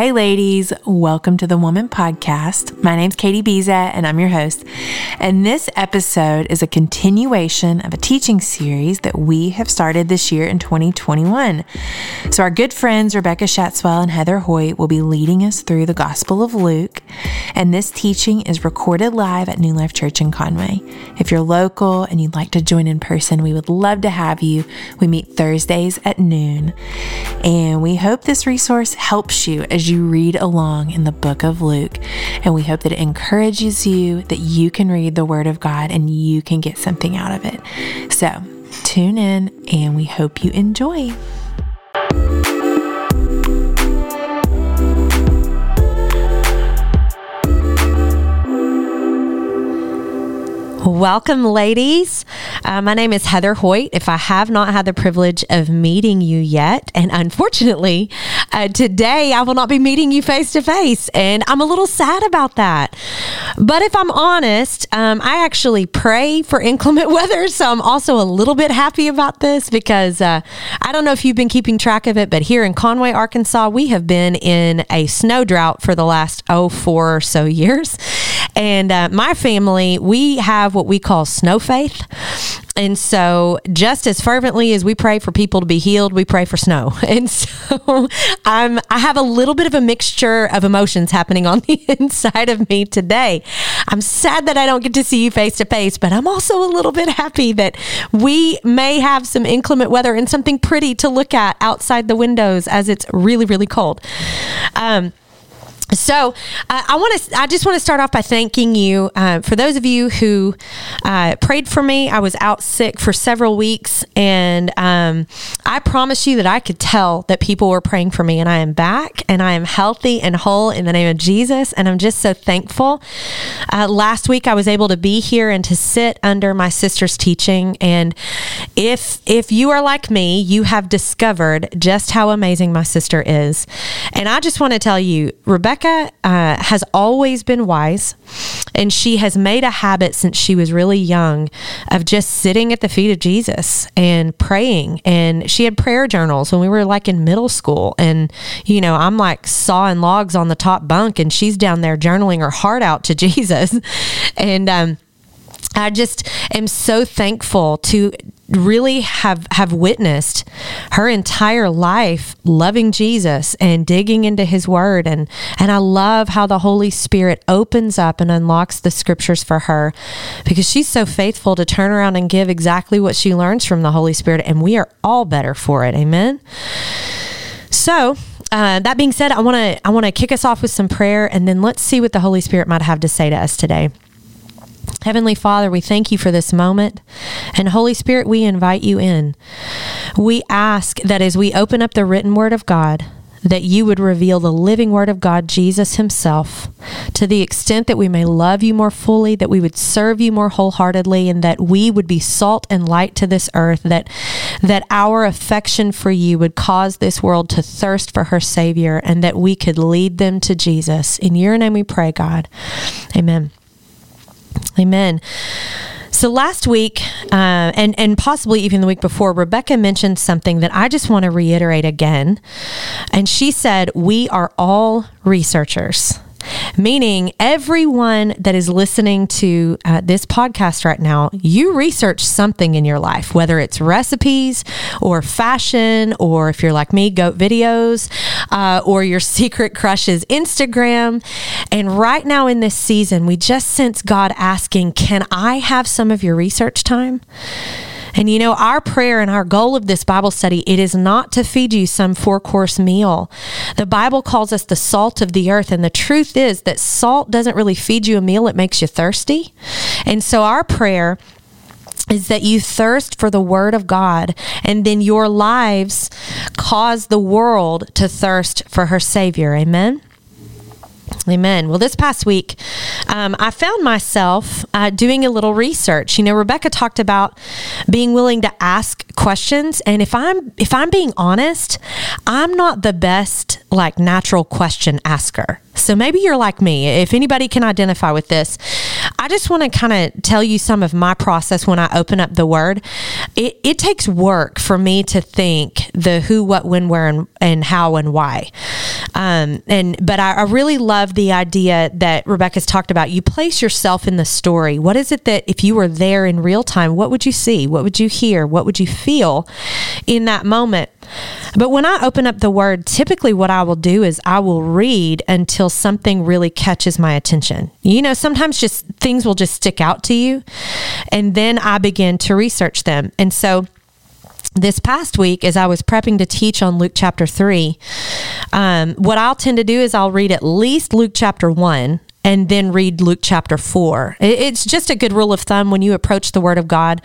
Hey, ladies, welcome to the Woman Podcast. My name's Katie Biza, and I'm your host. And this episode is a continuation of a teaching series that we have started this year in 2021. So, our good friends Rebecca Shatswell and Heather Hoyt will be leading us through the Gospel of Luke. And this teaching is recorded live at New Life Church in Conway. If you're local and you'd like to join in person, we would love to have you. We meet Thursdays at noon. And we hope this resource helps you as you read along in the book of Luke. And we hope that it encourages you, that you can read the Word of God and you can get something out of it. So tune in and we hope you enjoy. Welcome, ladies. Uh, my name is Heather Hoyt. If I have not had the privilege of meeting you yet, and unfortunately, uh, today I will not be meeting you face to face, and I'm a little sad about that. But if I'm honest, um, I actually pray for inclement weather, so I'm also a little bit happy about this because uh, I don't know if you've been keeping track of it, but here in Conway, Arkansas, we have been in a snow drought for the last oh four or so years, and uh, my family we have what we call snow faith. And so, just as fervently as we pray for people to be healed, we pray for snow. And so, I'm I have a little bit of a mixture of emotions happening on the inside of me today. I'm sad that I don't get to see you face to face, but I'm also a little bit happy that we may have some inclement weather and something pretty to look at outside the windows as it's really, really cold. Um, so uh, I want to. I just want to start off by thanking you uh, for those of you who uh, prayed for me. I was out sick for several weeks, and um, I promise you that I could tell that people were praying for me, and I am back, and I am healthy and whole in the name of Jesus, and I'm just so thankful. Uh, last week I was able to be here and to sit under my sister's teaching, and if if you are like me, you have discovered just how amazing my sister is, and I just want to tell you, Rebecca. Rebecca uh, has always been wise, and she has made a habit since she was really young of just sitting at the feet of Jesus and praying. And she had prayer journals when we were like in middle school. And, you know, I'm like sawing logs on the top bunk, and she's down there journaling her heart out to Jesus. And, um, I just am so thankful to really have have witnessed her entire life loving Jesus and digging into his word. And and I love how the Holy Spirit opens up and unlocks the scriptures for her because she's so faithful to turn around and give exactly what she learns from the Holy Spirit and we are all better for it. Amen? So uh, that being said, I want to I want to kick us off with some prayer, and then let's see what the Holy Spirit might have to say to us today. Heavenly Father, we thank you for this moment. And Holy Spirit, we invite you in. We ask that as we open up the written word of God, that you would reveal the living word of God, Jesus Himself, to the extent that we may love you more fully, that we would serve you more wholeheartedly, and that we would be salt and light to this earth, that, that our affection for you would cause this world to thirst for her Savior, and that we could lead them to Jesus. In your name we pray, God. Amen. Amen. So last week, uh, and and possibly even the week before, Rebecca mentioned something that I just want to reiterate again, and she said we are all researchers meaning everyone that is listening to uh, this podcast right now, you research something in your life, whether it's recipes or fashion, or if you're like me, goat videos, uh, or your secret crushes Instagram. And right now in this season, we just sense God asking, Can I have some of your research time? And you know, our prayer and our goal of this Bible study, it is not to feed you some four course meal. The Bible calls us the salt of the earth. And the truth is that salt doesn't really feed you a meal, it makes you thirsty. And so our prayer is that you thirst for the word of God and then your lives cause the world to thirst for her savior. Amen. Amen. Well, this past week, um, I found myself uh, doing a little research. You know, Rebecca talked about being willing to ask questions, and if I'm if I'm being honest, I'm not the best like natural question asker. So maybe you're like me. If anybody can identify with this, I just want to kind of tell you some of my process when I open up the word. It, it takes work for me to think the who, what, when, where, and, and how and why. Um, and but I, I really love the idea that Rebecca's talked about. You place yourself in the story. What is it that if you were there in real time, what would you see? What would you hear? What would you feel in that moment? But when I open up the word, typically what I will do is I will read until something really catches my attention. You know, sometimes just things will just stick out to you, and then I begin to research them. And so, this past week, as I was prepping to teach on Luke chapter 3, um, what I'll tend to do is I'll read at least Luke chapter 1 and then read Luke chapter 4. It's just a good rule of thumb when you approach the Word of God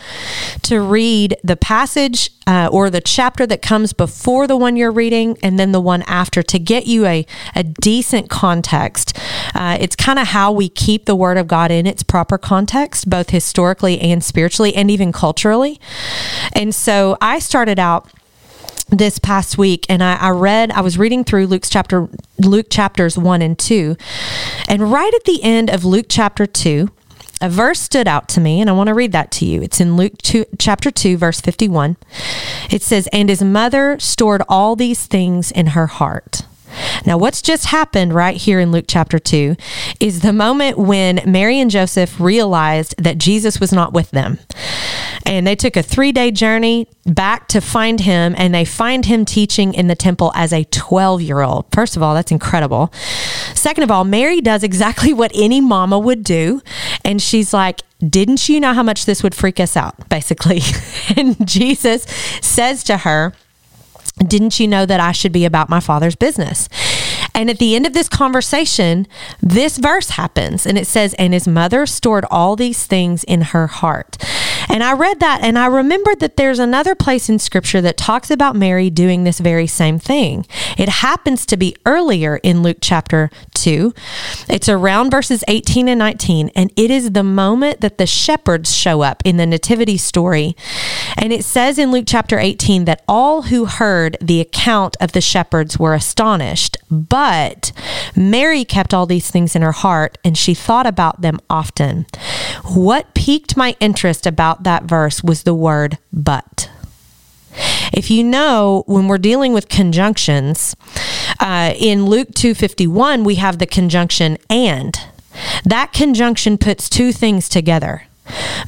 to read the passage uh, or the chapter that comes before the one you're reading and then the one after to get you a, a decent context. Uh, it's kind of how we keep the Word of God in its proper context, both historically and spiritually and even culturally. And so I started out this past week and I, I, read i was reading through luke's chapter luke chapters 1 and 2 and right at the end of luke chapter 2 a verse stood out to me and i want to read that to you. It's in luke 2 chapter 2 verse 51 it says and his mother stored all these things in her heart now, what's just happened right here in Luke chapter 2 is the moment when Mary and Joseph realized that Jesus was not with them. And they took a three day journey back to find him, and they find him teaching in the temple as a 12 year old. First of all, that's incredible. Second of all, Mary does exactly what any mama would do. And she's like, Didn't you know how much this would freak us out? Basically. and Jesus says to her, didn't you know that I should be about my father's business? And at the end of this conversation, this verse happens and it says, And his mother stored all these things in her heart. And I read that and I remembered that there's another place in scripture that talks about Mary doing this very same thing. It happens to be earlier in Luke chapter 2. It's around verses 18 and 19. And it is the moment that the shepherds show up in the nativity story. And it says in Luke chapter 18 that all who heard the account of the shepherds were astonished. But Mary kept all these things in her heart and she thought about them often. What piqued my interest about that verse was the word but. If you know, when we're dealing with conjunctions, uh, in Luke 2:51 we have the conjunction and. That conjunction puts two things together.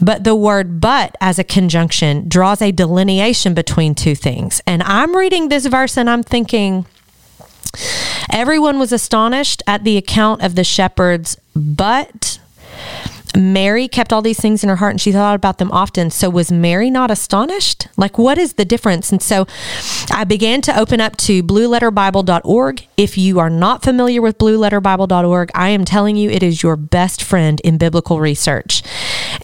But the word but as a conjunction draws a delineation between two things. And I'm reading this verse and I'm thinking, everyone was astonished at the account of the shepherds, but Mary kept all these things in her heart and she thought about them often. So was Mary not astonished? Like, what is the difference? And so I began to open up to blueletterbible.org. If you are not familiar with blueletterbible.org, I am telling you it is your best friend in biblical research.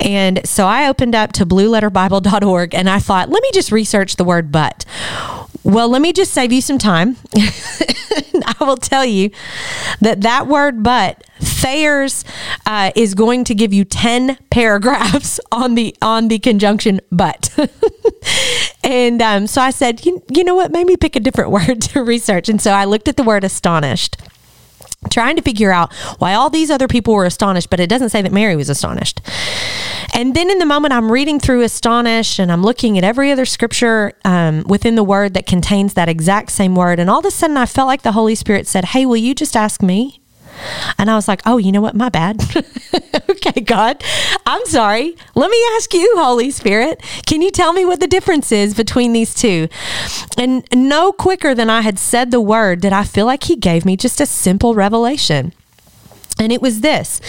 And so I opened up to blueletterbible.org and I thought, let me just research the word but. Well, let me just save you some time. I will tell you that that word but Thayer's uh, is going to give you 10 paragraphs on the on the conjunction but. and um, so I said, you, you know what, maybe pick a different word to research. And so I looked at the word astonished trying to figure out why all these other people were astonished, but it doesn't say that Mary was astonished. And then in the moment I'm reading through astonished and I'm looking at every other scripture um, within the word that contains that exact same word. And all of a sudden I felt like the Holy Spirit said, Hey, will you just ask me? And I was like, oh, you know what? My bad. okay, God, I'm sorry. Let me ask you, Holy Spirit, can you tell me what the difference is between these two? And no quicker than I had said the word did I feel like He gave me just a simple revelation. And it was this.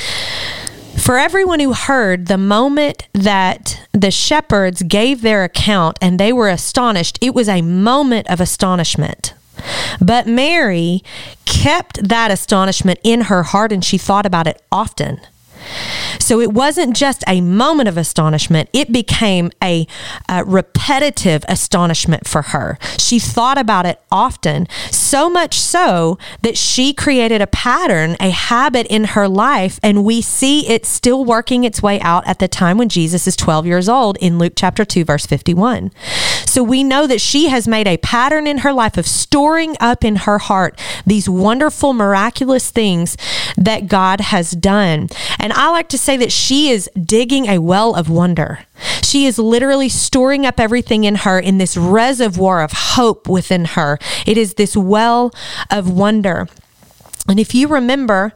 For everyone who heard the moment that the shepherds gave their account and they were astonished, it was a moment of astonishment. But Mary kept that astonishment in her heart and she thought about it often. So it wasn't just a moment of astonishment, it became a, a, repetitive astonishment for her. She thought about it often, so much so that she created a pattern, a habit in her life, and we see it still working its way out at the time when Jesus is 12 years old in Luke chapter 2, verse 51. So we know that she has made a pattern in her life of storing up in her heart these wonderful, miraculous things that God has done. And I like to say that she is digging a well of wonder. She is literally storing up everything in her in this reservoir of hope within her. It is this well of wonder. And if you remember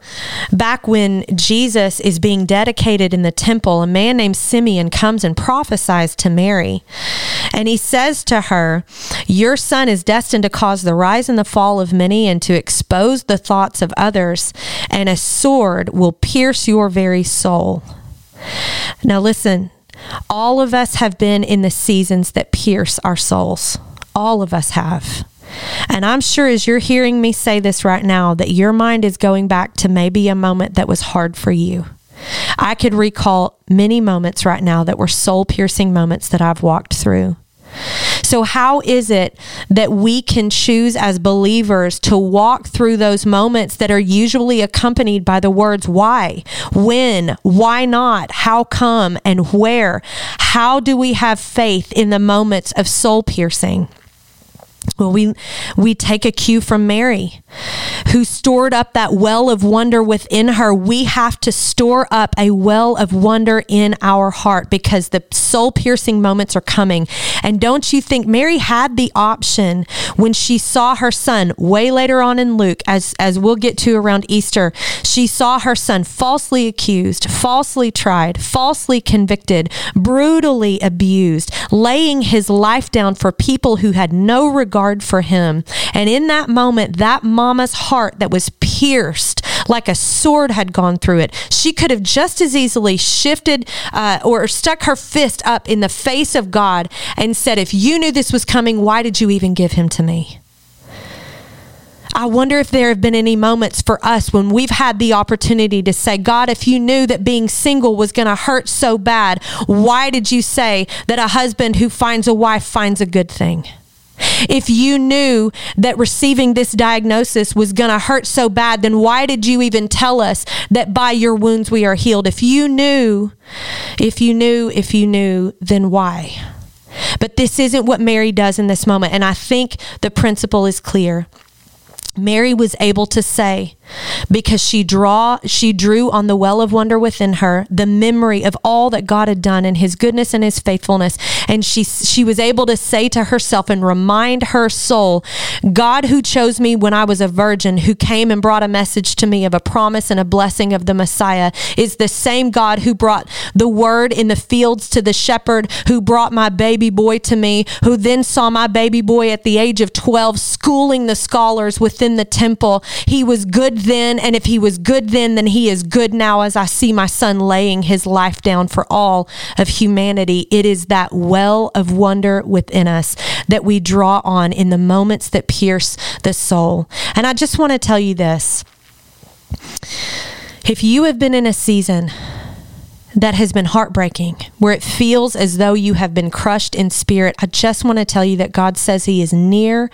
back when Jesus is being dedicated in the temple, a man named Simeon comes and prophesies to Mary. And he says to her, Your son is destined to cause the rise and the fall of many and to expose the thoughts of others, and a sword will pierce your very soul. Now, listen, all of us have been in the seasons that pierce our souls. All of us have. And I'm sure as you're hearing me say this right now, that your mind is going back to maybe a moment that was hard for you. I could recall many moments right now that were soul piercing moments that I've walked through. So, how is it that we can choose as believers to walk through those moments that are usually accompanied by the words why, when, why not, how come, and where? How do we have faith in the moments of soul piercing? Well, we we take a cue from Mary, who stored up that well of wonder within her. We have to store up a well of wonder in our heart because the soul piercing moments are coming. And don't you think Mary had the option when she saw her son way later on in Luke, as as we'll get to around Easter, she saw her son falsely accused, falsely tried, falsely convicted, brutally abused, laying his life down for people who had no regard for him. And in that moment, that mama's heart that was pierced like a sword had gone through it, she could have just as easily shifted uh, or stuck her fist up in the face of God and said, If you knew this was coming, why did you even give him to me? I wonder if there have been any moments for us when we've had the opportunity to say, God, if you knew that being single was going to hurt so bad, why did you say that a husband who finds a wife finds a good thing? If you knew that receiving this diagnosis was going to hurt so bad, then why did you even tell us that by your wounds we are healed? If you knew, if you knew, if you knew, then why? But this isn't what Mary does in this moment. And I think the principle is clear. Mary was able to say, because she draw she drew on the well of wonder within her the memory of all that God had done and his goodness and his faithfulness. And she she was able to say to herself and remind her soul God who chose me when I was a virgin who came and brought a message to me of a promise and a blessing of the Messiah is the same God who brought the word in the fields to the shepherd who brought my baby boy to me who then saw my baby boy at the age of 12 schooling the scholars within the temple. He was good then, and if he was good then, then he is good now as I see my son laying his life down for all of humanity. It is that well of wonder within us that we draw on in the moments that pierce the soul. And I just want to tell you this. If you have been in a season that has been heartbreaking, where it feels as though you have been crushed in spirit, I just want to tell you that God says He is near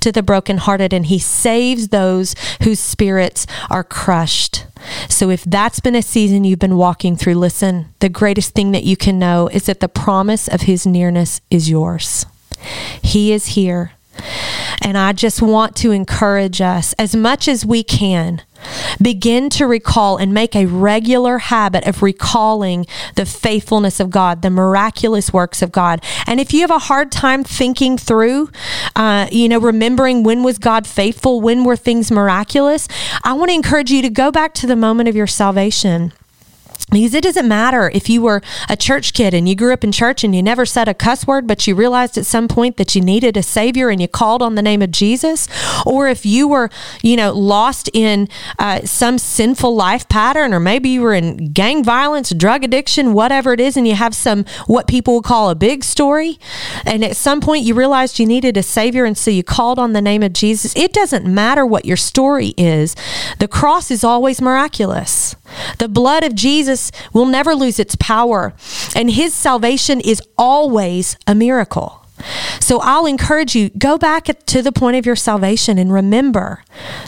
to the brokenhearted and He saves those whose spirits are crushed. So, if that's been a season you've been walking through, listen, the greatest thing that you can know is that the promise of His nearness is yours. He is here. And I just want to encourage us as much as we can. Begin to recall and make a regular habit of recalling the faithfulness of God, the miraculous works of God. And if you have a hard time thinking through, uh, you know, remembering when was God faithful, when were things miraculous, I want to encourage you to go back to the moment of your salvation because it doesn't matter if you were a church kid and you grew up in church and you never said a cuss word, but you realized at some point that you needed a savior and you called on the name of Jesus, or if you were, you know, lost in uh, some sinful life pattern, or maybe you were in gang violence, drug addiction, whatever it is, and you have some what people would call a big story, and at some point you realized you needed a savior, and so you called on the name of Jesus. It doesn't matter what your story is, the cross is always miraculous. The blood of Jesus will never lose its power, and his salvation is always a miracle. So I'll encourage you go back to the point of your salvation and remember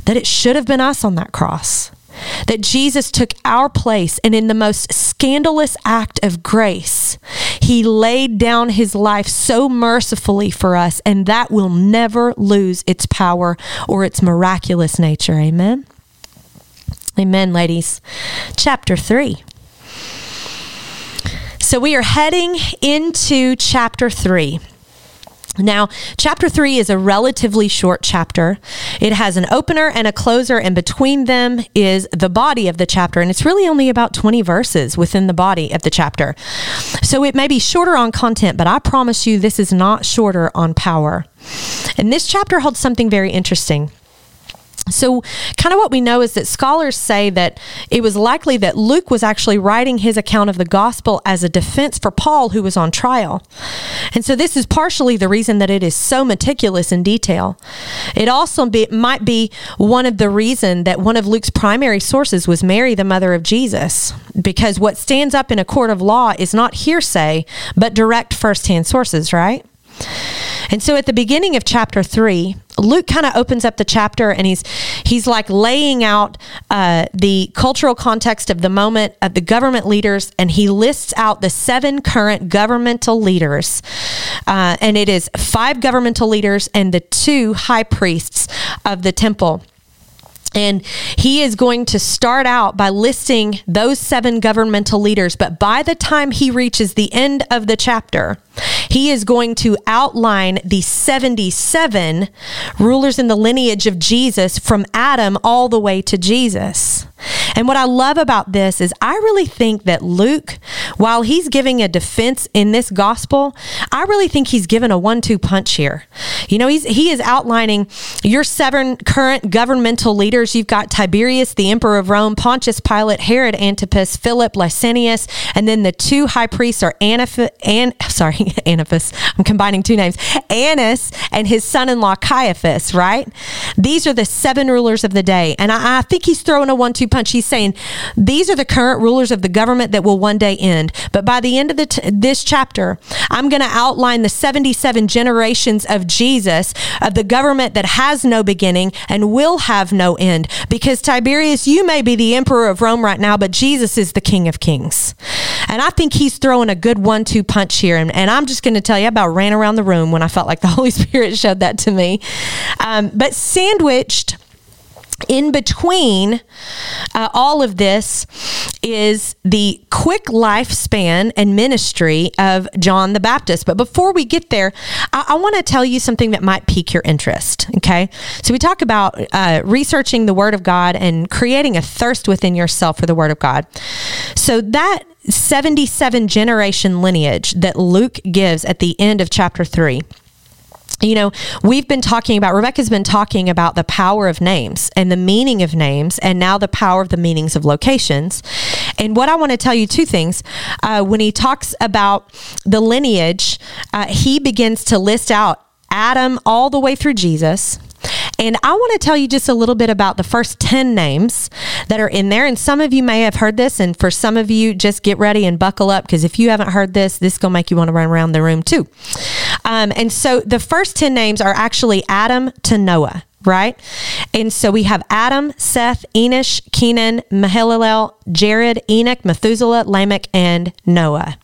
that it should have been us on that cross. That Jesus took our place, and in the most scandalous act of grace, he laid down his life so mercifully for us, and that will never lose its power or its miraculous nature. Amen. Amen, ladies. Chapter 3. So we are heading into chapter 3. Now, chapter three is a relatively short chapter. It has an opener and a closer, and between them is the body of the chapter. And it's really only about 20 verses within the body of the chapter. So it may be shorter on content, but I promise you this is not shorter on power. And this chapter holds something very interesting. So, kind of what we know is that scholars say that it was likely that Luke was actually writing his account of the gospel as a defense for Paul, who was on trial. And so, this is partially the reason that it is so meticulous in detail. It also be, might be one of the reason that one of Luke's primary sources was Mary, the mother of Jesus, because what stands up in a court of law is not hearsay, but direct firsthand sources, right? And so at the beginning of chapter three, Luke kind of opens up the chapter and he's he's like laying out uh, the cultural context of the moment of the government leaders, and he lists out the seven current governmental leaders, uh, and it is five governmental leaders and the two high priests of the temple. And he is going to start out by listing those seven governmental leaders. But by the time he reaches the end of the chapter, he is going to outline the 77 rulers in the lineage of Jesus from Adam all the way to Jesus. And what I love about this is I really think that Luke, while he's giving a defense in this gospel, I really think he's given a one-two punch here. You know, he's he is outlining your seven current governmental leaders. You've got Tiberius, the emperor of Rome, Pontius Pilate, Herod Antipas, Philip Lysanias, and then the two high priests are Anif- An- sorry, I'm combining two names. Annas and his son-in-law Caiaphas, right? These are the seven rulers of the day. And I, I think he's throwing a one-two punch. He's saying these are the current rulers of the government that will one day end. But by the end of the t- this chapter, I'm going to outline the 77 generations of Jesus, of the government that has no beginning and will have no end. Because Tiberius, you may be the emperor of Rome right now, but Jesus is the King of Kings. And I think he's throwing a good one two punch here. And, and I'm just going to tell you, I about ran around the room when I felt like the Holy Spirit showed that to me. Um, but sandwiched in between uh, all of this is the quick lifespan and ministry of John the Baptist. But before we get there, I, I want to tell you something that might pique your interest. Okay. So we talk about uh, researching the Word of God and creating a thirst within yourself for the Word of God. So that 77 generation lineage that Luke gives at the end of chapter 3 you know, we've been talking about, Rebecca's been talking about the power of names and the meaning of names, and now the power of the meanings of locations. And what I want to tell you two things. Uh, when he talks about the lineage, uh, he begins to list out Adam all the way through Jesus. And I want to tell you just a little bit about the first 10 names that are in there. And some of you may have heard this. And for some of you, just get ready and buckle up because if you haven't heard this, this is going to make you want to run around the room too. Um, and so the first 10 names are actually Adam to Noah right? And so we have Adam, Seth, Enosh, Kenan, Mahalalel, Jared, Enoch, Methuselah, Lamech, and Noah.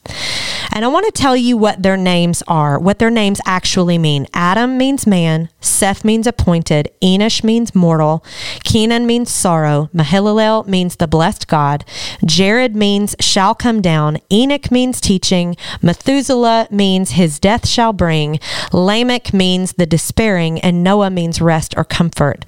And I want to tell you what their names are, what their names actually mean. Adam means man, Seth means appointed, Enosh means mortal, Kenan means sorrow, Mahalalel means the blessed God, Jared means shall come down, Enoch means teaching, Methuselah means his death shall bring, Lamech means the despairing, and Noah means rest or comfort.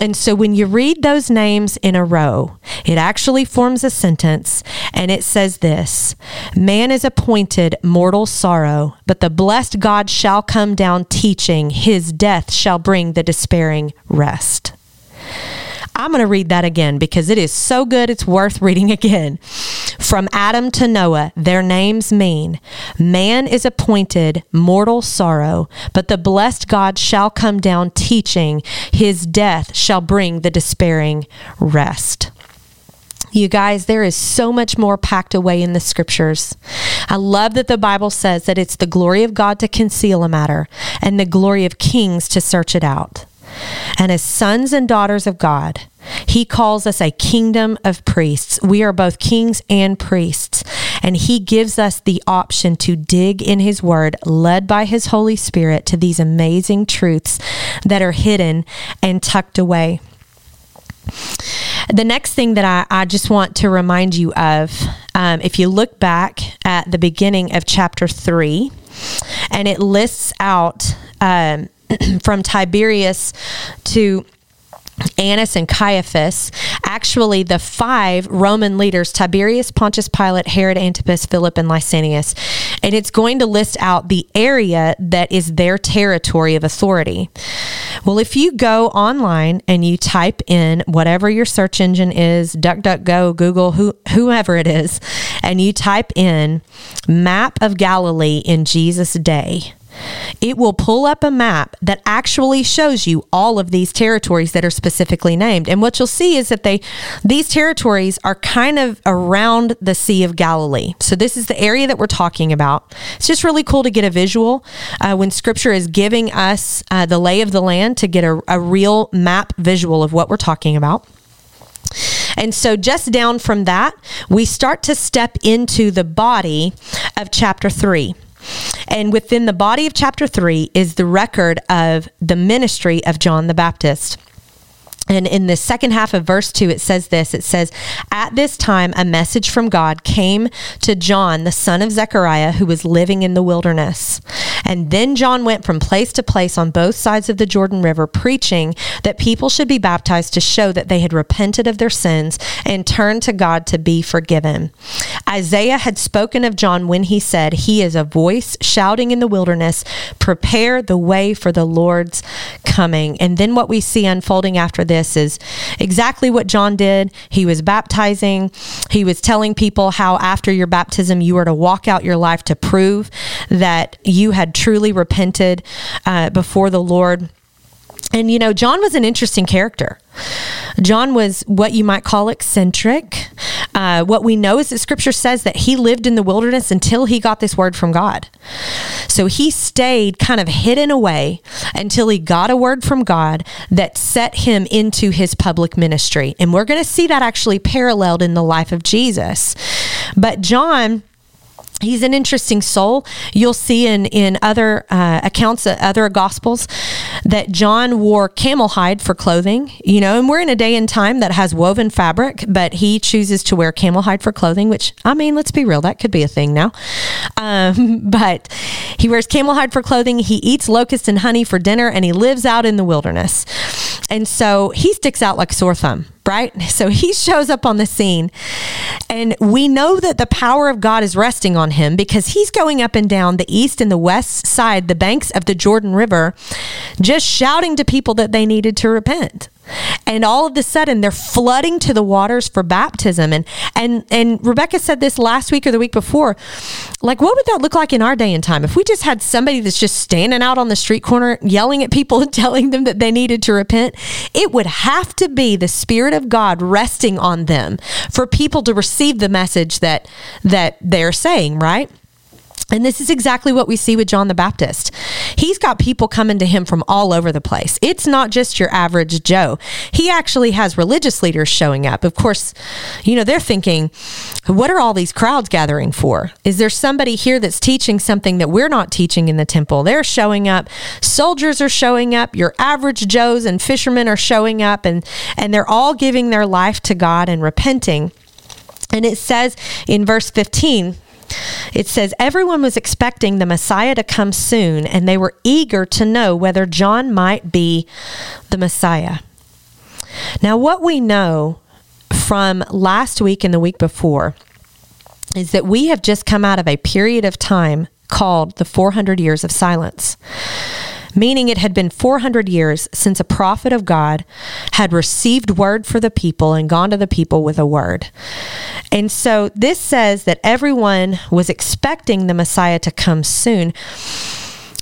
And so when you read those names in a row, it actually forms a sentence and it says this Man is appointed mortal sorrow, but the blessed God shall come down teaching, his death shall bring the despairing rest. I'm going to read that again because it is so good it's worth reading again. From Adam to Noah, their names mean man is appointed mortal sorrow, but the blessed God shall come down teaching, his death shall bring the despairing rest. You guys, there is so much more packed away in the scriptures. I love that the Bible says that it's the glory of God to conceal a matter and the glory of kings to search it out. And as sons and daughters of God, he calls us a kingdom of priests. We are both kings and priests. And He gives us the option to dig in His Word, led by His Holy Spirit, to these amazing truths that are hidden and tucked away. The next thing that I, I just want to remind you of, um, if you look back at the beginning of chapter 3, and it lists out um, from Tiberius to Annas and Caiaphas, actually the five Roman leaders Tiberius, Pontius Pilate, Herod Antipas, Philip, and Lysanias. And it's going to list out the area that is their territory of authority. Well, if you go online and you type in whatever your search engine is, DuckDuckGo, Google, who, whoever it is, and you type in map of Galilee in Jesus' day, it will pull up a map that actually shows you all of these territories that are specifically named. And what you'll see is that they these territories are kind of around the Sea of Galilee. So this is the area that we're talking about. It's just really cool to get a visual uh, when Scripture is giving us uh, the lay of the land to get a, a real map visual of what we're talking about. And so, just down from that, we start to step into the body of chapter three. And within the body of chapter 3 is the record of the ministry of John the Baptist. And in the second half of verse 2, it says this it says, At this time, a message from God came to John, the son of Zechariah, who was living in the wilderness. And then John went from place to place on both sides of the Jordan River, preaching that people should be baptized to show that they had repented of their sins and turned to God to be forgiven. Isaiah had spoken of John when he said, He is a voice shouting in the wilderness, Prepare the way for the Lord's coming. And then what we see unfolding after this this is exactly what John did. He was baptizing, he was telling people how after your baptism you were to walk out your life to prove that you had truly repented uh, before the Lord. And, you know, John was an interesting character. John was what you might call eccentric. Uh, what we know is that scripture says that he lived in the wilderness until he got this word from God. So he stayed kind of hidden away until he got a word from God that set him into his public ministry. And we're going to see that actually paralleled in the life of Jesus. But John he's an interesting soul. You'll see in in other uh, accounts uh, other gospels that john wore camel hide for clothing you know and we're in a day and time that has woven fabric but he chooses to wear camel hide for clothing which i mean let's be real that could be a thing now. Um, but he wears camel hide for clothing. He eats locust and honey for dinner and he lives out in the wilderness. And so he sticks out like sore thumb right? So he shows up on the scene, and we know that the power of God is resting on him because he's going up and down the east and the west side, the banks of the Jordan River, just shouting to people that they needed to repent and all of a sudden they're flooding to the waters for baptism. And and and Rebecca said this last week or the week before like what would that look like in our day and time? If we just had somebody that's just standing out on the street corner yelling at people and telling them that they needed to repent it would have to be the spirit of God resting on them for people to receive the message that that they're saying right and this is exactly what we see with John the Baptist. He's got people coming to him from all over the place. It's not just your average Joe. He actually has religious leaders showing up. Of course, you know, they're thinking, what are all these crowds gathering for? Is there somebody here that's teaching something that we're not teaching in the temple? They're showing up. Soldiers are showing up. Your average Joes and fishermen are showing up, and, and they're all giving their life to God and repenting. And it says in verse 15, it says, Everyone was expecting the Messiah to come soon, and they were eager to know whether John might be the Messiah. Now, what we know from last week and the week before is that we have just come out of a period of time called the 400 years of silence meaning it had been 400 years since a prophet of God had received word for the people and gone to the people with a word. And so this says that everyone was expecting the Messiah to come soon.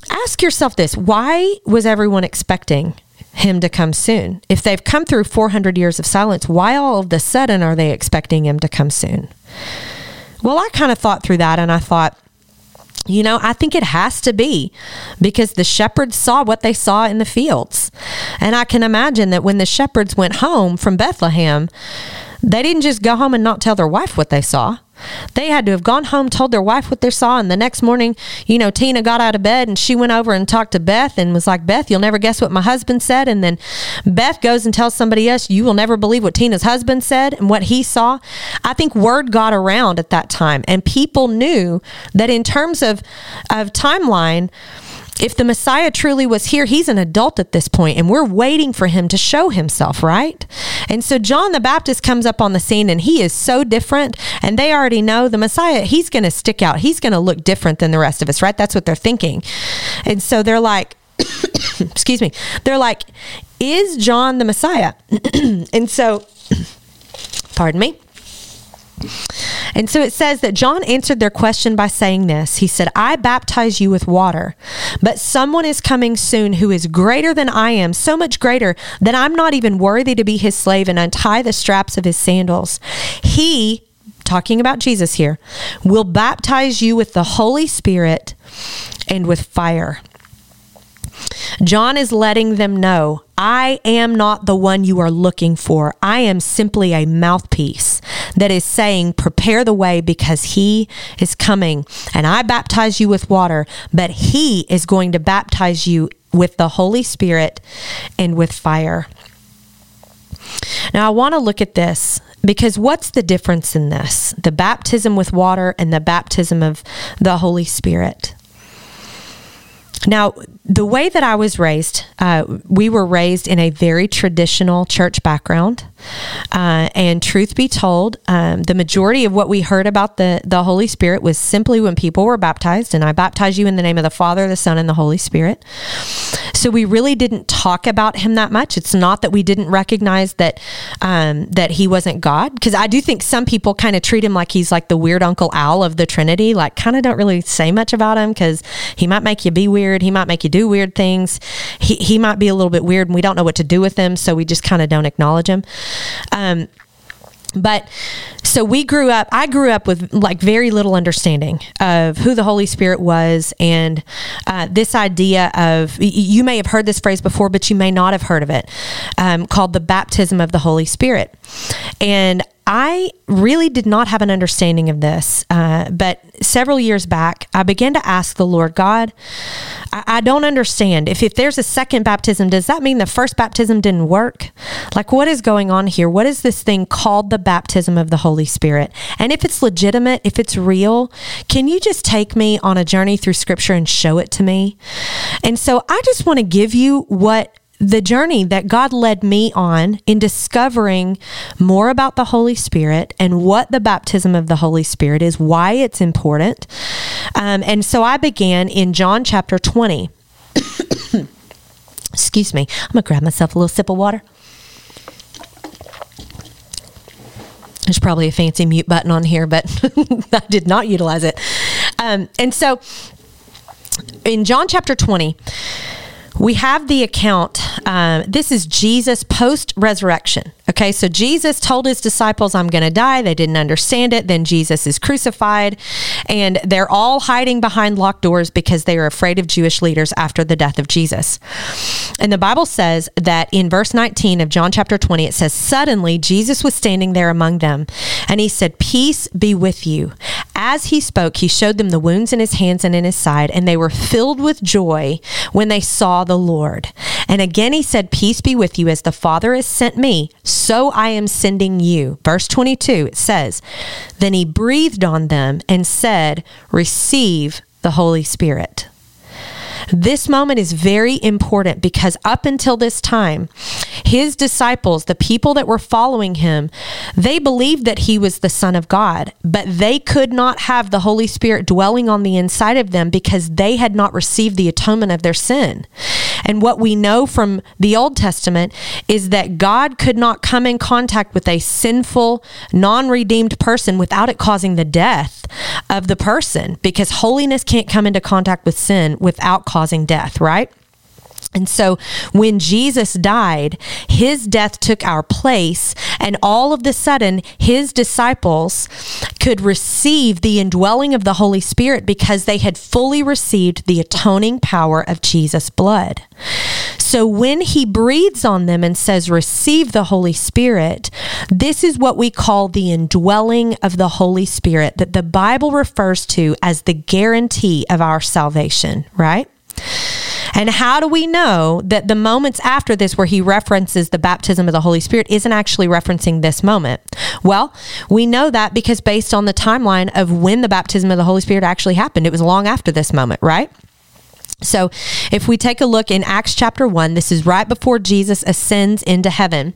Ask yourself this why was everyone expecting him to come soon? If they've come through 400 years of silence, why all of a sudden are they expecting him to come soon? Well, I kind of thought through that and I thought, you know, I think it has to be because the shepherds saw what they saw in the fields. And I can imagine that when the shepherds went home from Bethlehem, they didn't just go home and not tell their wife what they saw. They had to have gone home, told their wife what they saw, and the next morning, you know, Tina got out of bed and she went over and talked to Beth and was like, Beth, you'll never guess what my husband said. And then Beth goes and tells somebody else, You will never believe what Tina's husband said and what he saw. I think word got around at that time, and people knew that in terms of, of timeline, if the Messiah truly was here, he's an adult at this point, and we're waiting for him to show himself, right? And so John the Baptist comes up on the scene, and he is so different, and they already know the Messiah, he's going to stick out. He's going to look different than the rest of us, right? That's what they're thinking. And so they're like, excuse me, they're like, is John the Messiah? and so, pardon me. And so it says that John answered their question by saying this. He said, I baptize you with water, but someone is coming soon who is greater than I am, so much greater that I'm not even worthy to be his slave and untie the straps of his sandals. He, talking about Jesus here, will baptize you with the Holy Spirit and with fire. John is letting them know I am not the one you are looking for. I am simply a mouthpiece that is saying, Prepare the way because he is coming. And I baptize you with water, but he is going to baptize you with the Holy Spirit and with fire. Now, I want to look at this because what's the difference in this? The baptism with water and the baptism of the Holy Spirit. Now, the way that I was raised, uh, we were raised in a very traditional church background. Uh, and truth be told, um, the majority of what we heard about the, the Holy Spirit was simply when people were baptized. And I baptize you in the name of the Father, the Son, and the Holy Spirit. So we really didn't talk about him that much. It's not that we didn't recognize that um, that he wasn't God, because I do think some people kind of treat him like he's like the weird Uncle Al of the Trinity. Like, kind of don't really say much about him because he might make you be weird. He might make you do weird things. He he might be a little bit weird, and we don't know what to do with him, so we just kind of don't acknowledge him. Um, but so we grew up, I grew up with like very little understanding of who the Holy Spirit was and uh, this idea of, you may have heard this phrase before, but you may not have heard of it, um, called the baptism of the Holy Spirit. And I really did not have an understanding of this, uh, but several years back, I began to ask the Lord God, I, I, don't understand. If, if there's a second baptism, does that mean the first baptism didn't work? Like, what is going on here? What is this thing called the baptism of the Holy Spirit? And if it's legitimate, if it's real, can you just take me on a journey through Scripture and show it to me? And so I just want to give you what the journey that God led me on in discovering more about the Holy Spirit and what the baptism of the Holy Spirit is, why it's important. Um, and so I began in John chapter 20. Excuse me. I'm going to grab myself a little sip of water. There's probably a fancy mute button on here, but I did not utilize it. Um, and so in John chapter 20, we have the account. Um, this is Jesus post resurrection. Okay, so Jesus told his disciples, I'm going to die. They didn't understand it. Then Jesus is crucified, and they're all hiding behind locked doors because they are afraid of Jewish leaders after the death of Jesus. And the Bible says that in verse 19 of John chapter 20, it says, Suddenly Jesus was standing there among them, and he said, Peace be with you. As he spoke, he showed them the wounds in his hands and in his side, and they were filled with joy when they saw the Lord. And again he said, Peace be with you, as the Father has sent me so I am sending you. Verse 22, it says, Then he breathed on them and said, Receive the Holy Spirit. This moment is very important because up until this time, his disciples, the people that were following him, they believed that he was the Son of God, but they could not have the Holy Spirit dwelling on the inside of them because they had not received the atonement of their sin. And what we know from the Old Testament is that God could not come in contact with a sinful, non redeemed person without it causing the death of the person because holiness can't come into contact with sin without causing death, right? And so when Jesus died, his death took our place, and all of the sudden, his disciples could receive the indwelling of the Holy Spirit because they had fully received the atoning power of Jesus' blood. So when he breathes on them and says, Receive the Holy Spirit, this is what we call the indwelling of the Holy Spirit that the Bible refers to as the guarantee of our salvation, right? And how do we know that the moments after this, where he references the baptism of the Holy Spirit, isn't actually referencing this moment? Well, we know that because based on the timeline of when the baptism of the Holy Spirit actually happened, it was long after this moment, right? So, if we take a look in Acts chapter 1, this is right before Jesus ascends into heaven.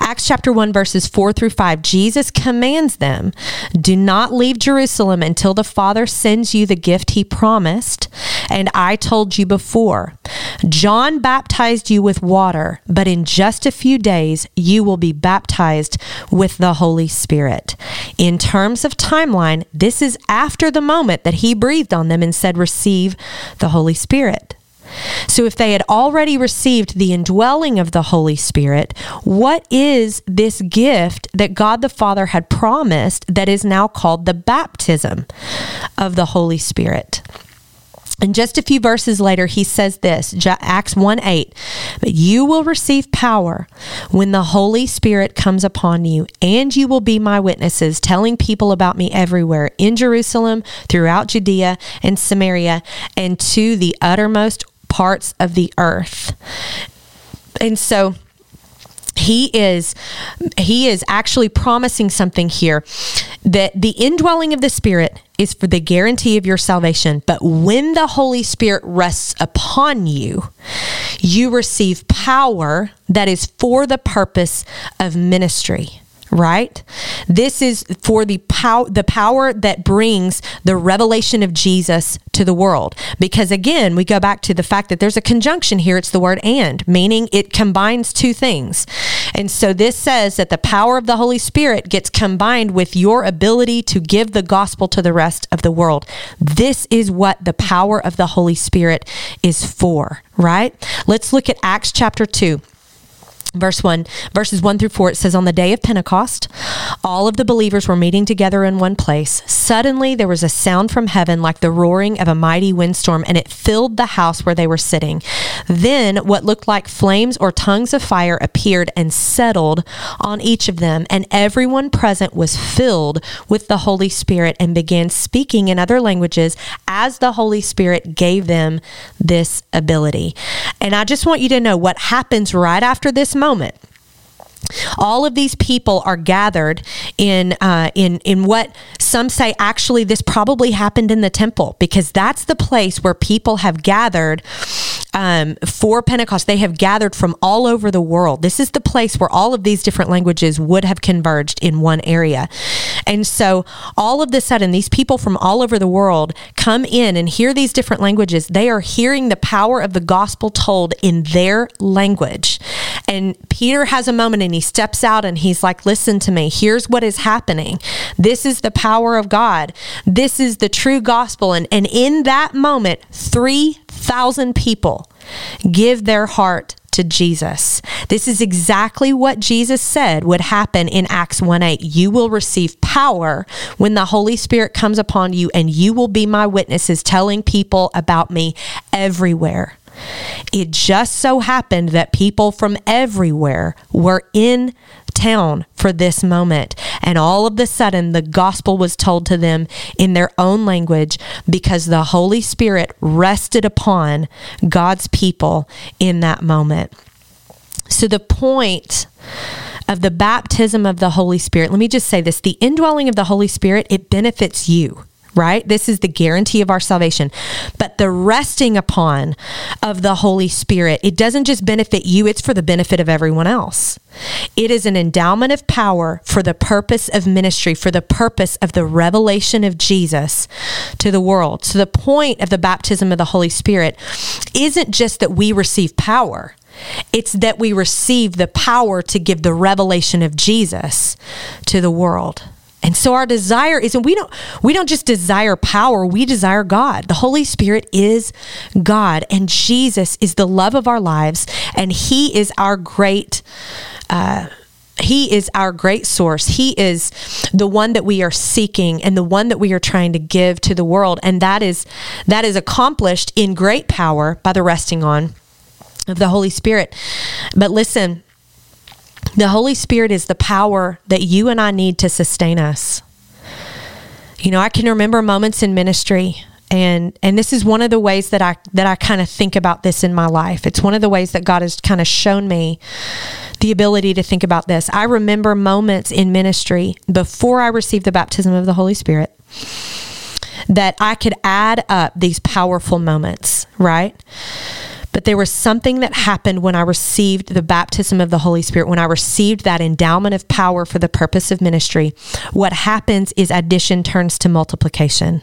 Acts chapter 1, verses 4 through 5, Jesus commands them do not leave Jerusalem until the Father sends you the gift he promised. And I told you before John baptized you with water, but in just a few days you will be baptized with the Holy Spirit. In terms of timeline, this is after the moment that he breathed on them and said, Receive the Holy Spirit. So, if they had already received the indwelling of the Holy Spirit, what is this gift that God the Father had promised that is now called the baptism of the Holy Spirit? And just a few verses later, he says this Acts 1 8, but you will receive power when the Holy Spirit comes upon you, and you will be my witnesses, telling people about me everywhere in Jerusalem, throughout Judea and Samaria, and to the uttermost parts of the earth. And so, he is he is actually promising something here. That the indwelling of the spirit is for the guarantee of your salvation. But when the holy spirit rests upon you you receive power that is for the purpose of ministry right? This is for the power the power that brings the revelation of Jesus to the world. Because again, we go back to the fact that there's a conjunction here, it's the word and, meaning it combines two things. And so this says that the power of the Holy Spirit gets combined with your ability to give the gospel to the rest of the world. This is what the power of the Holy Spirit is for, right? Let's look at Acts chapter 2 verse 1 verses 1 through 4 it says on the day of pentecost all of the believers were meeting together in one place. Suddenly there was a sound from heaven like the roaring of a mighty windstorm and it filled the house where they were sitting. Then what looked like flames or tongues of fire appeared and settled on each of them and everyone present was filled with the holy spirit and began speaking in other languages as the holy spirit gave them this ability. And i just want you to know what happens right after this moment all of these people are gathered in uh, in in what some say actually this probably happened in the temple because that's the place where people have gathered um, for Pentecost. They have gathered from all over the world. This is the place where all of these different languages would have converged in one area, and so all of the sudden these people from all over the world come in and hear these different languages. They are hearing the power of the gospel told in their language, and Peter has a moment and he steps out and he's like, Listen to me. Here's what is happening. This is the power of God. This is the true gospel. And, and in that moment, 3,000 people give their heart to Jesus. This is exactly what Jesus said would happen in Acts 1 8. You will receive power when the Holy Spirit comes upon you, and you will be my witnesses, telling people about me everywhere. It just so happened that people from everywhere were in town for this moment. And all of a sudden, the gospel was told to them in their own language because the Holy Spirit rested upon God's people in that moment. So, the point of the baptism of the Holy Spirit, let me just say this the indwelling of the Holy Spirit, it benefits you right? This is the guarantee of our salvation. But the resting upon of the Holy Spirit, it doesn't just benefit you, it's for the benefit of everyone else. It is an endowment of power for the purpose of ministry, for the purpose of the revelation of Jesus to the world. So the point of the baptism of the Holy Spirit isn't just that we receive power. It's that we receive the power to give the revelation of Jesus to the world. And so our desire is and we don't we don't just desire power, we desire God. The Holy Spirit is God and Jesus is the love of our lives and he is our great uh he is our great source. He is the one that we are seeking and the one that we are trying to give to the world and that is that is accomplished in great power by the resting on of the Holy Spirit. But listen, the Holy Spirit is the power that you and I need to sustain us. You know, I can remember moments in ministry and and this is one of the ways that I that I kind of think about this in my life. It's one of the ways that God has kind of shown me the ability to think about this. I remember moments in ministry before I received the baptism of the Holy Spirit that I could add up these powerful moments, right? But there was something that happened when I received the baptism of the Holy Spirit, when I received that endowment of power for the purpose of ministry. What happens is addition turns to multiplication.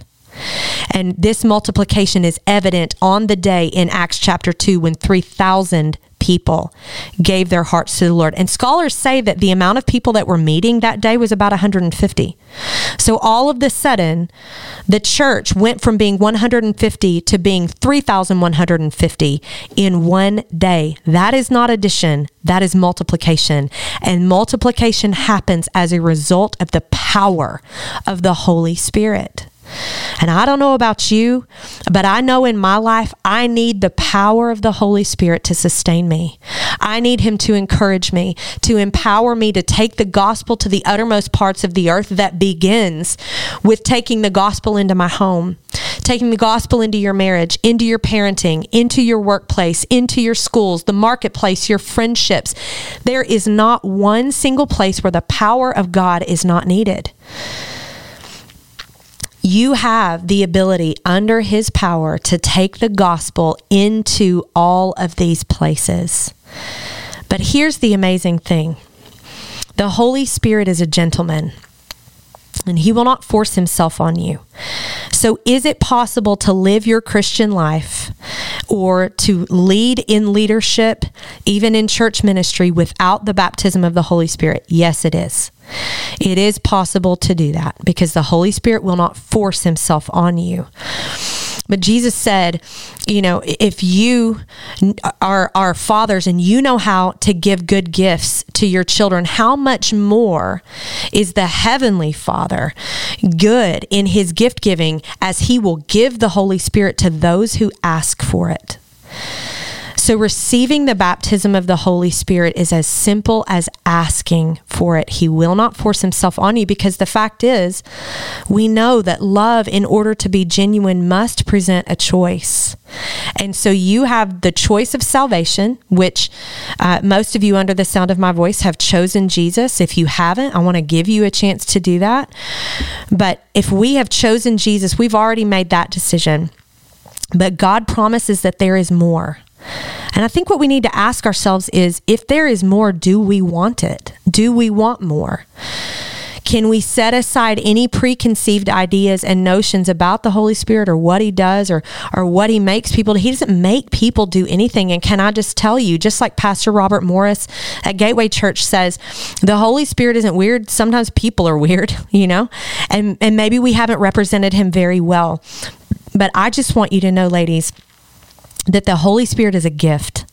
And this multiplication is evident on the day in Acts chapter 2 when 3,000 people gave their hearts to the Lord. And scholars say that the amount of people that were meeting that day was about 150. So all of the sudden, the church went from being 150 to being 3,150 in one day. That is not addition, that is multiplication. And multiplication happens as a result of the power of the Holy Spirit. And I don't know about you, but I know in my life, I need the power of the Holy Spirit to sustain me. I need Him to encourage me, to empower me to take the gospel to the uttermost parts of the earth that begins with taking the gospel into my home, taking the gospel into your marriage, into your parenting, into your workplace, into your schools, the marketplace, your friendships. There is not one single place where the power of God is not needed you have the ability under his power to take the gospel into all of these places. But here's the amazing thing the Holy Spirit is a gentleman and he will not force himself on you. So, is it possible to live your Christian life or to lead in leadership, even in church ministry, without the baptism of the Holy Spirit? Yes, it is. It is possible to do that because the Holy Spirit will not force himself on you. But Jesus said, you know, if you are, our fathers and you know how to give good gifts to your children, how much more is the Heavenly Father good in his gift giving as he will give the Holy Spirit to those who ask for it? So, receiving the baptism of the Holy Spirit is as simple as asking for it. He will not force himself on you because the fact is, we know that love, in order to be genuine, must present a choice. And so, you have the choice of salvation, which uh, most of you, under the sound of my voice, have chosen Jesus. If you haven't, I want to give you a chance to do that. But if we have chosen Jesus, we've already made that decision. But God promises that there is more. And I think what we need to ask ourselves is if there is more, do we want it? Do we want more? Can we set aside any preconceived ideas and notions about the Holy Spirit or what he does or or what he makes people do? He doesn't make people do anything. And can I just tell you, just like Pastor Robert Morris at Gateway Church says, the Holy Spirit isn't weird. Sometimes people are weird, you know? And and maybe we haven't represented him very well. But I just want you to know, ladies, that the Holy Spirit is a gift.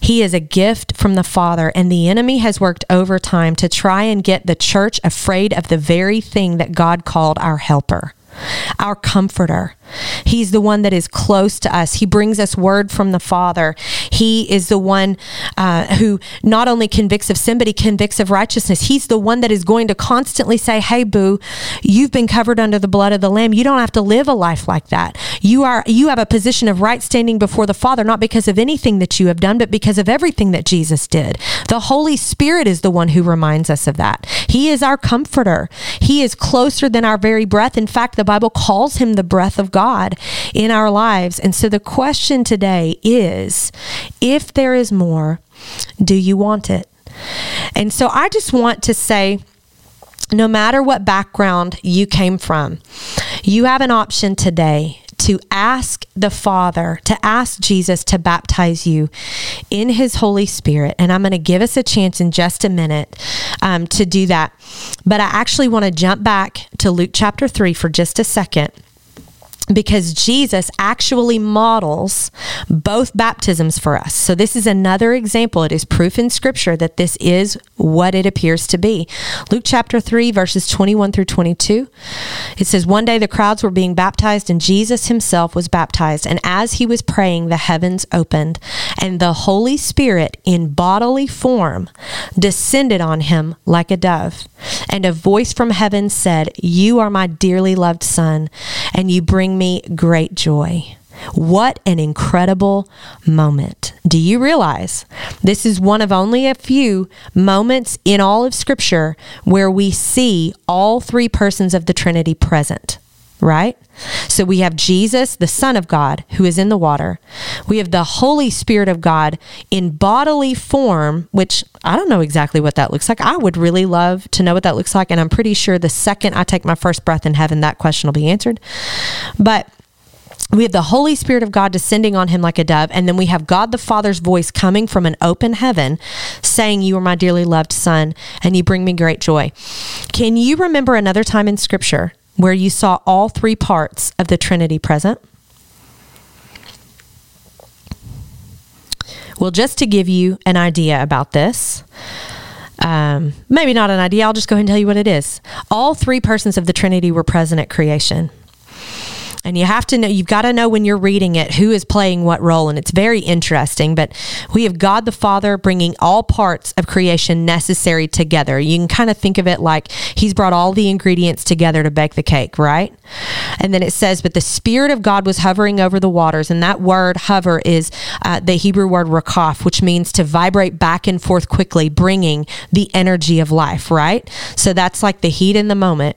He is a gift from the Father, and the enemy has worked overtime to try and get the church afraid of the very thing that God called our helper our comforter. He's the one that is close to us. He brings us word from the Father. He is the one uh, who not only convicts of sin, but he convicts of righteousness. He's the one that is going to constantly say, Hey, boo, you've been covered under the blood of the Lamb. You don't have to live a life like that. You are you have a position of right standing before the Father, not because of anything that you have done, but because of everything that Jesus did. The Holy Spirit is the one who reminds us of that. He is our comforter. He is closer than our very breath. In fact, the Bible calls him the breath of God in our lives. And so the question today is if there is more, do you want it? And so I just want to say, no matter what background you came from, you have an option today to ask the Father, to ask Jesus to baptize you in His Holy Spirit. And I'm going to give us a chance in just a minute um, to do that. But I actually want to jump back to Luke chapter 3 for just a second because Jesus actually models both baptisms for us. So, this is another example. It is proof in Scripture that this is what it appears to be. Luke chapter 3, verses 21 through 22. It says, One day the crowds were being baptized, and Jesus himself was baptized. And as he was praying, the heavens opened, and the Holy Spirit in bodily form descended on him like a dove. And a voice from heaven said, You are my dearly loved Son, and you bring me great joy. What an incredible moment. Do you realize this is one of only a few moments in all of Scripture where we see all three persons of the Trinity present? Right? So we have Jesus, the Son of God, who is in the water. We have the Holy Spirit of God in bodily form, which I don't know exactly what that looks like. I would really love to know what that looks like. And I'm pretty sure the second I take my first breath in heaven, that question will be answered. But we have the Holy Spirit of God descending on him like a dove, and then we have God the Father's voice coming from an open heaven saying, You are my dearly loved Son, and you bring me great joy. Can you remember another time in Scripture where you saw all three parts of the Trinity present? Well, just to give you an idea about this, um, maybe not an idea, I'll just go ahead and tell you what it is. All three persons of the Trinity were present at creation. And you have to know, you've got to know when you're reading it who is playing what role. And it's very interesting. But we have God the Father bringing all parts of creation necessary together. You can kind of think of it like He's brought all the ingredients together to bake the cake, right? And then it says, But the Spirit of God was hovering over the waters. And that word hover is uh, the Hebrew word rakaf, which means to vibrate back and forth quickly, bringing the energy of life, right? So that's like the heat in the moment.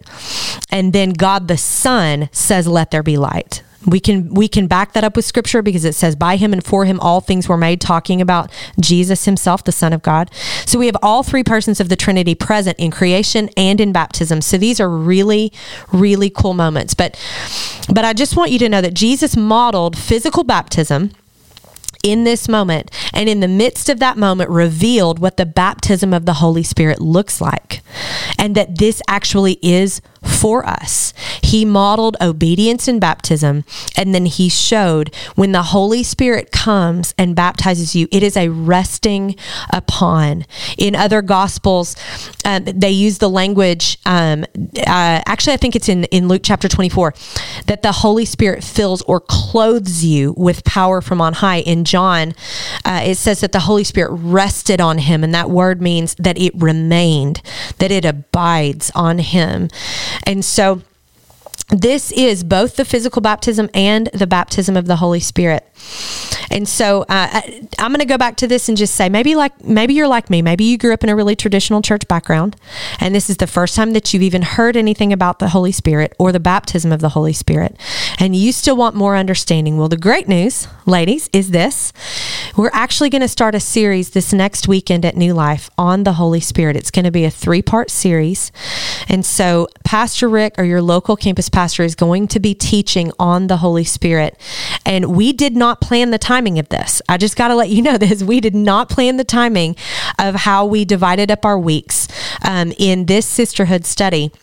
And then God the Son says, Let there be light. We can we can back that up with scripture because it says by him and for him all things were made talking about Jesus himself the son of God. So we have all three persons of the Trinity present in creation and in baptism. So these are really really cool moments. But but I just want you to know that Jesus modeled physical baptism in this moment and in the midst of that moment revealed what the baptism of the Holy Spirit looks like and that this actually is for us. He modeled obedience in baptism, and then he showed when the Holy Spirit comes and baptizes you, it is a resting upon. In other gospels, um, they use the language, um, uh, actually, I think it's in, in Luke chapter 24, that the Holy Spirit fills or clothes you with power from on high. In John, uh, it says that the Holy Spirit rested on him, and that word means that it remained, that it abides on him. And so this is both the physical baptism and the baptism of the Holy Spirit. And so uh, I, am going to go back to this and just say maybe like maybe you're like me. Maybe you grew up in a really traditional church background, and this is the first time that you've even heard anything about the Holy Spirit or the baptism of the Holy Spirit, and you still want more understanding. Well, the great news, ladies, is this: we're actually going to start a series this next weekend at New Life on the Holy Spirit. It's going to be a three part series, and so Pastor Rick or your local campus pastor is going to be teaching on the Holy Spirit, and we did not plan the timing of this. I just got to let you know this. We did not plan the timing of how we divided up our weeks um, in this sisterhood study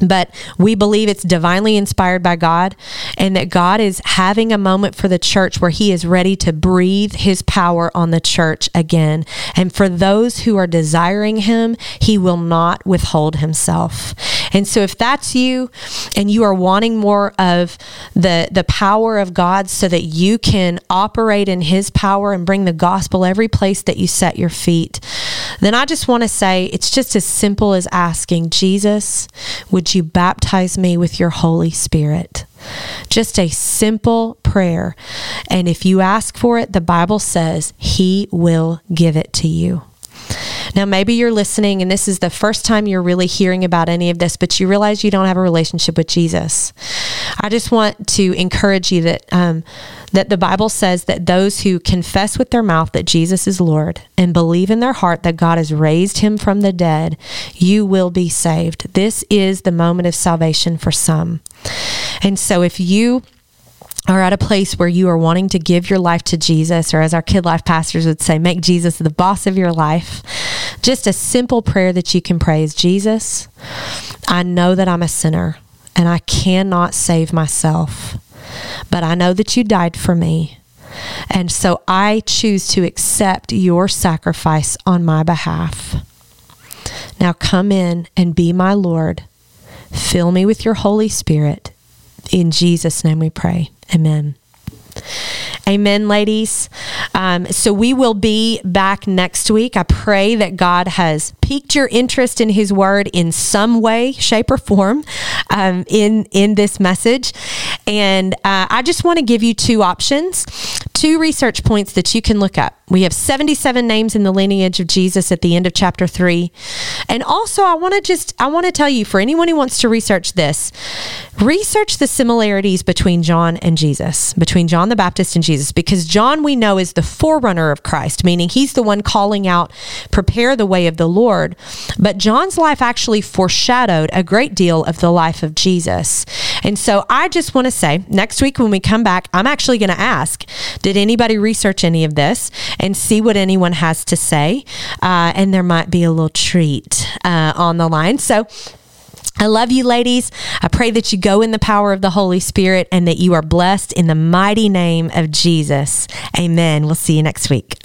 but we believe it's divinely inspired by God and that God is having a moment for the church where He is ready to breathe His power on the church again. And for those who are desiring Him, He will not withhold Himself. And so if that's you and you are wanting more of the, the power of God so that you can operate in His power and bring the gospel every place that you set your feet, then I just want to say it's just as simple as asking, Jesus, would you baptize me with your Holy Spirit? Just a simple prayer. And if you ask for it, the Bible says He will give it to you. Now, maybe you're listening and this is the first time you're really hearing about any of this, but you realize you don't have a relationship with Jesus. I just want to encourage you that um, that the Bible says that those who confess with their mouth that Jesus is Lord and believe in their heart that God has raised him from the dead, you will be saved. This is the moment of salvation for some. And so if you are at a place where you are wanting to give your life to Jesus, or as our kid life pastors would say, make Jesus the boss of your life, just a simple prayer that you can pray is Jesus, I know that I'm a sinner and I cannot save myself, but I know that you died for me. And so I choose to accept your sacrifice on my behalf. Now come in and be my Lord. Fill me with your Holy Spirit. In Jesus' name we pray. Amen. Amen, ladies. Um, so we will be back next week. I pray that God has piqued your interest in His Word in some way, shape, or form um, in in this message. And uh, I just want to give you two options, two research points that you can look up. We have 77 names in the lineage of Jesus at the end of chapter 3. And also, I want to just I want to tell you for anyone who wants to research this, research the similarities between John and Jesus, between John the Baptist and Jesus because John we know is the forerunner of Christ, meaning he's the one calling out prepare the way of the Lord. But John's life actually foreshadowed a great deal of the life of Jesus. And so I just want to say next week when we come back, I'm actually going to ask, did anybody research any of this? And see what anyone has to say. Uh, and there might be a little treat uh, on the line. So, I love you, ladies. I pray that you go in the power of the Holy Spirit and that you are blessed in the mighty name of Jesus. Amen. We'll see you next week.